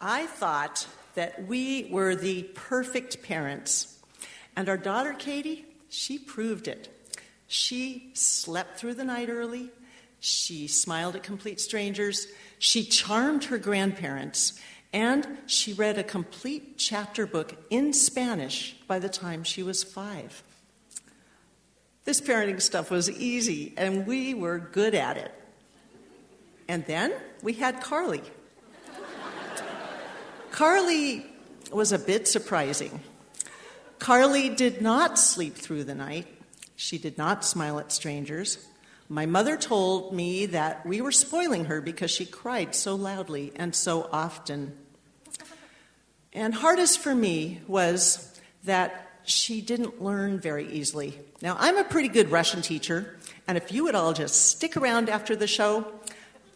I thought that we were the perfect parents. And our daughter, Katie, she proved it. She slept through the night early. She smiled at complete strangers. She charmed her grandparents. And she read a complete chapter book in Spanish by the time she was five. This parenting stuff was easy, and we were good at it. And then we had Carly. Carly was a bit surprising. Carly did not sleep through the night. She did not smile at strangers. My mother told me that we were spoiling her because she cried so loudly and so often. And hardest for me was that she didn't learn very easily. Now, I'm a pretty good Russian teacher, and if you would all just stick around after the show,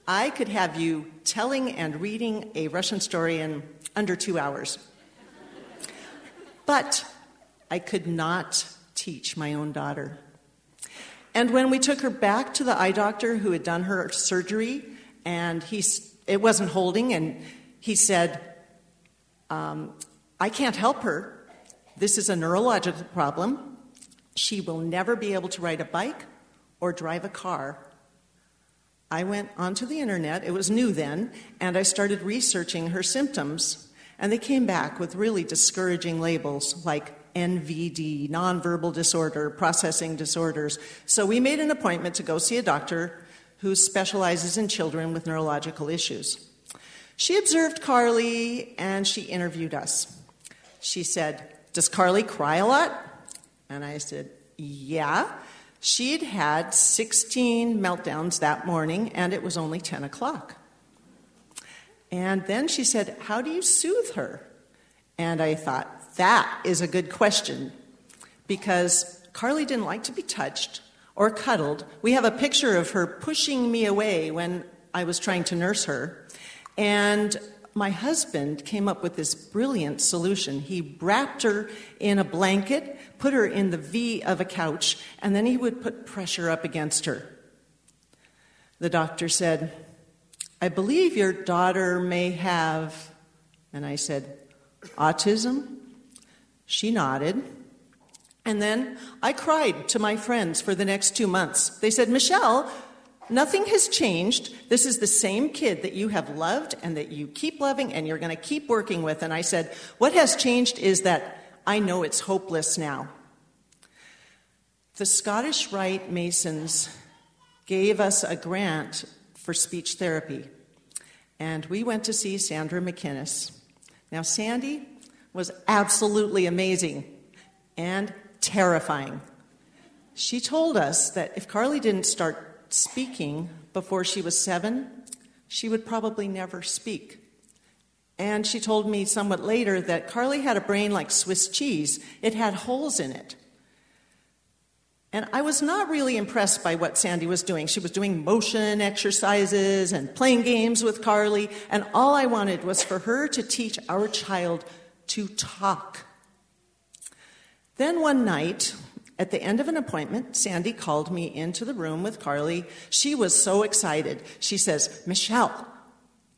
I could have you telling and reading a Russian story in under two hours. But I could not teach my own daughter. And when we took her back to the eye doctor who had done her surgery, and he, it wasn't holding, and he said, um, I can't help her. This is a neurological problem. She will never be able to ride a bike or drive a car. I went onto the internet, it was new then, and I started researching her symptoms. And they came back with really discouraging labels like NVD, nonverbal disorder, processing disorders. So we made an appointment to go see a doctor who specializes in children with neurological issues. She observed Carly and she interviewed us. She said, Does Carly cry a lot? And I said, Yeah. She'd had 16 meltdowns that morning and it was only 10 o'clock. And then she said, How do you soothe her? And I thought, that is a good question because Carly didn't like to be touched or cuddled. We have a picture of her pushing me away when I was trying to nurse her. And my husband came up with this brilliant solution. He wrapped her in a blanket, put her in the V of a couch, and then he would put pressure up against her. The doctor said, I believe your daughter may have, and I said, autism? She nodded. And then I cried to my friends for the next two months. They said, Michelle, nothing has changed. This is the same kid that you have loved and that you keep loving and you're going to keep working with. And I said, What has changed is that I know it's hopeless now. The Scottish Rite Masons gave us a grant for speech therapy, and we went to see Sandra McInnes. Now, Sandy was absolutely amazing and terrifying. She told us that if Carly didn't start speaking before she was seven, she would probably never speak. And she told me somewhat later that Carly had a brain like Swiss cheese, it had holes in it. And I was not really impressed by what Sandy was doing. She was doing motion exercises and playing games with Carly, and all I wanted was for her to teach our child to talk. Then one night, at the end of an appointment, Sandy called me into the room with Carly. She was so excited. She says, Michelle,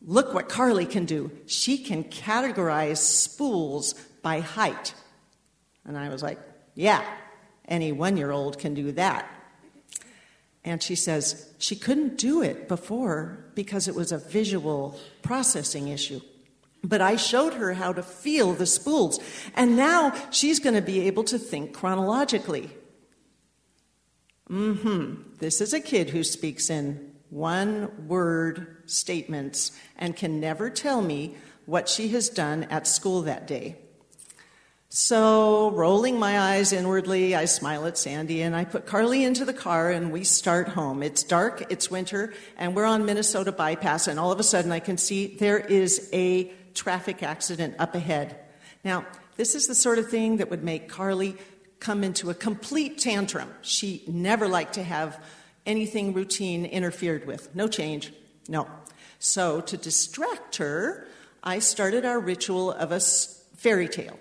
look what Carly can do. She can categorize spools by height. And I was like, yeah, any one year old can do that. And she says she couldn't do it before because it was a visual processing issue. But I showed her how to feel the spools. And now she's going to be able to think chronologically. Mm hmm. This is a kid who speaks in one word statements and can never tell me what she has done at school that day. So, rolling my eyes inwardly, I smile at Sandy and I put Carly into the car and we start home. It's dark, it's winter, and we're on Minnesota bypass, and all of a sudden I can see there is a traffic accident up ahead. Now, this is the sort of thing that would make Carly come into a complete tantrum. She never liked to have anything routine interfered with. No change, no. So, to distract her, I started our ritual of a fairy tale.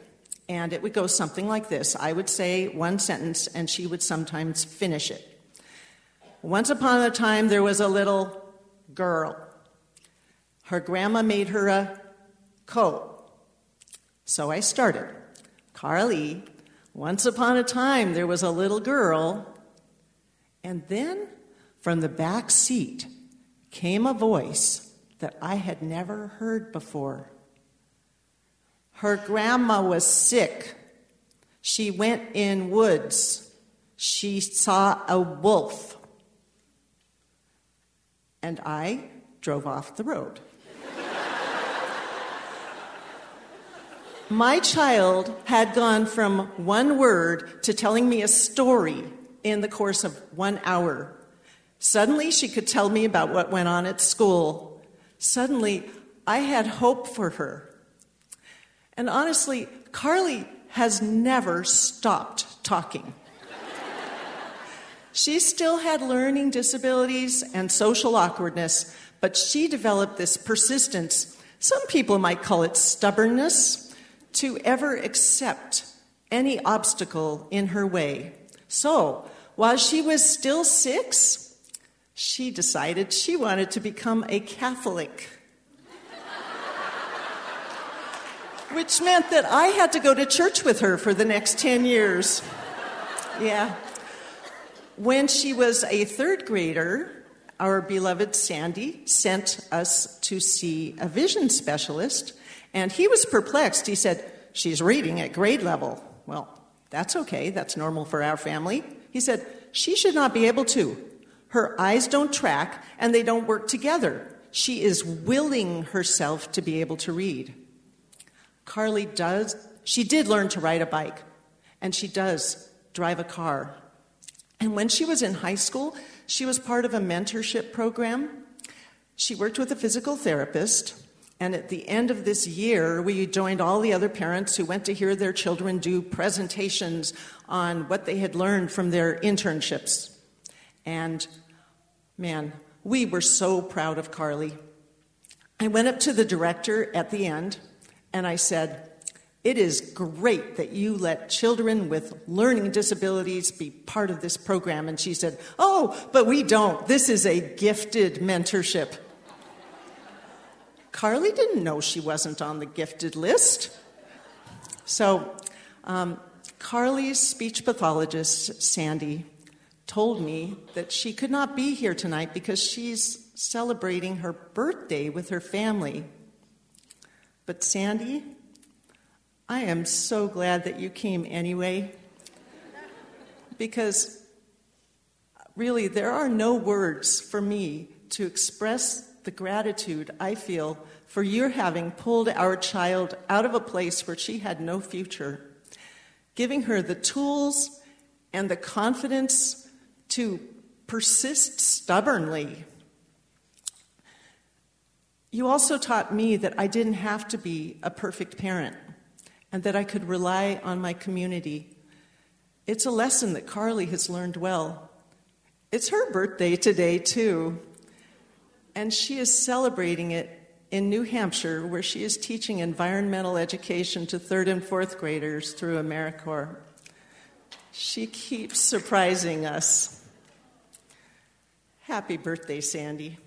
And it would go something like this I would say one sentence, and she would sometimes finish it. Once upon a time, there was a little girl. Her grandma made her a Co. So I started. Carly, once upon a time there was a little girl, and then from the back seat came a voice that I had never heard before. Her grandma was sick. She went in woods. She saw a wolf. And I drove off the road. My child had gone from one word to telling me a story in the course of one hour. Suddenly, she could tell me about what went on at school. Suddenly, I had hope for her. And honestly, Carly has never stopped talking. she still had learning disabilities and social awkwardness, but she developed this persistence. Some people might call it stubbornness to ever accept any obstacle in her way. So, while she was still six, she decided she wanted to become a Catholic. Which meant that I had to go to church with her for the next 10 years. Yeah. When she was a third grader, our beloved Sandy sent us to see a vision specialist and he was perplexed. He said, She's reading at grade level. Well, that's okay. That's normal for our family. He said, She should not be able to. Her eyes don't track and they don't work together. She is willing herself to be able to read. Carly does, she did learn to ride a bike and she does drive a car. And when she was in high school, she was part of a mentorship program. She worked with a physical therapist and at the end of this year, we joined all the other parents who went to hear their children do presentations on what they had learned from their internships. And man, we were so proud of Carly. I went up to the director at the end and I said, It is great that you let children with learning disabilities be part of this program. And she said, Oh, but we don't. This is a gifted mentorship. Carly didn't know she wasn't on the gifted list. So, um, Carly's speech pathologist, Sandy, told me that she could not be here tonight because she's celebrating her birthday with her family. But, Sandy, I am so glad that you came anyway because really there are no words for me to express the gratitude I feel for your having pulled our child out of a place where she had no future, giving her the tools and the confidence to persist stubbornly. You also taught me that I didn't have to be a perfect parent and that I could rely on my community. It's a lesson that Carly has learned well. It's her birthday today, too and she is celebrating it in New Hampshire, where she is teaching environmental education to third and fourth graders through AmeriCorps. She keeps surprising us. Happy birthday, Sandy.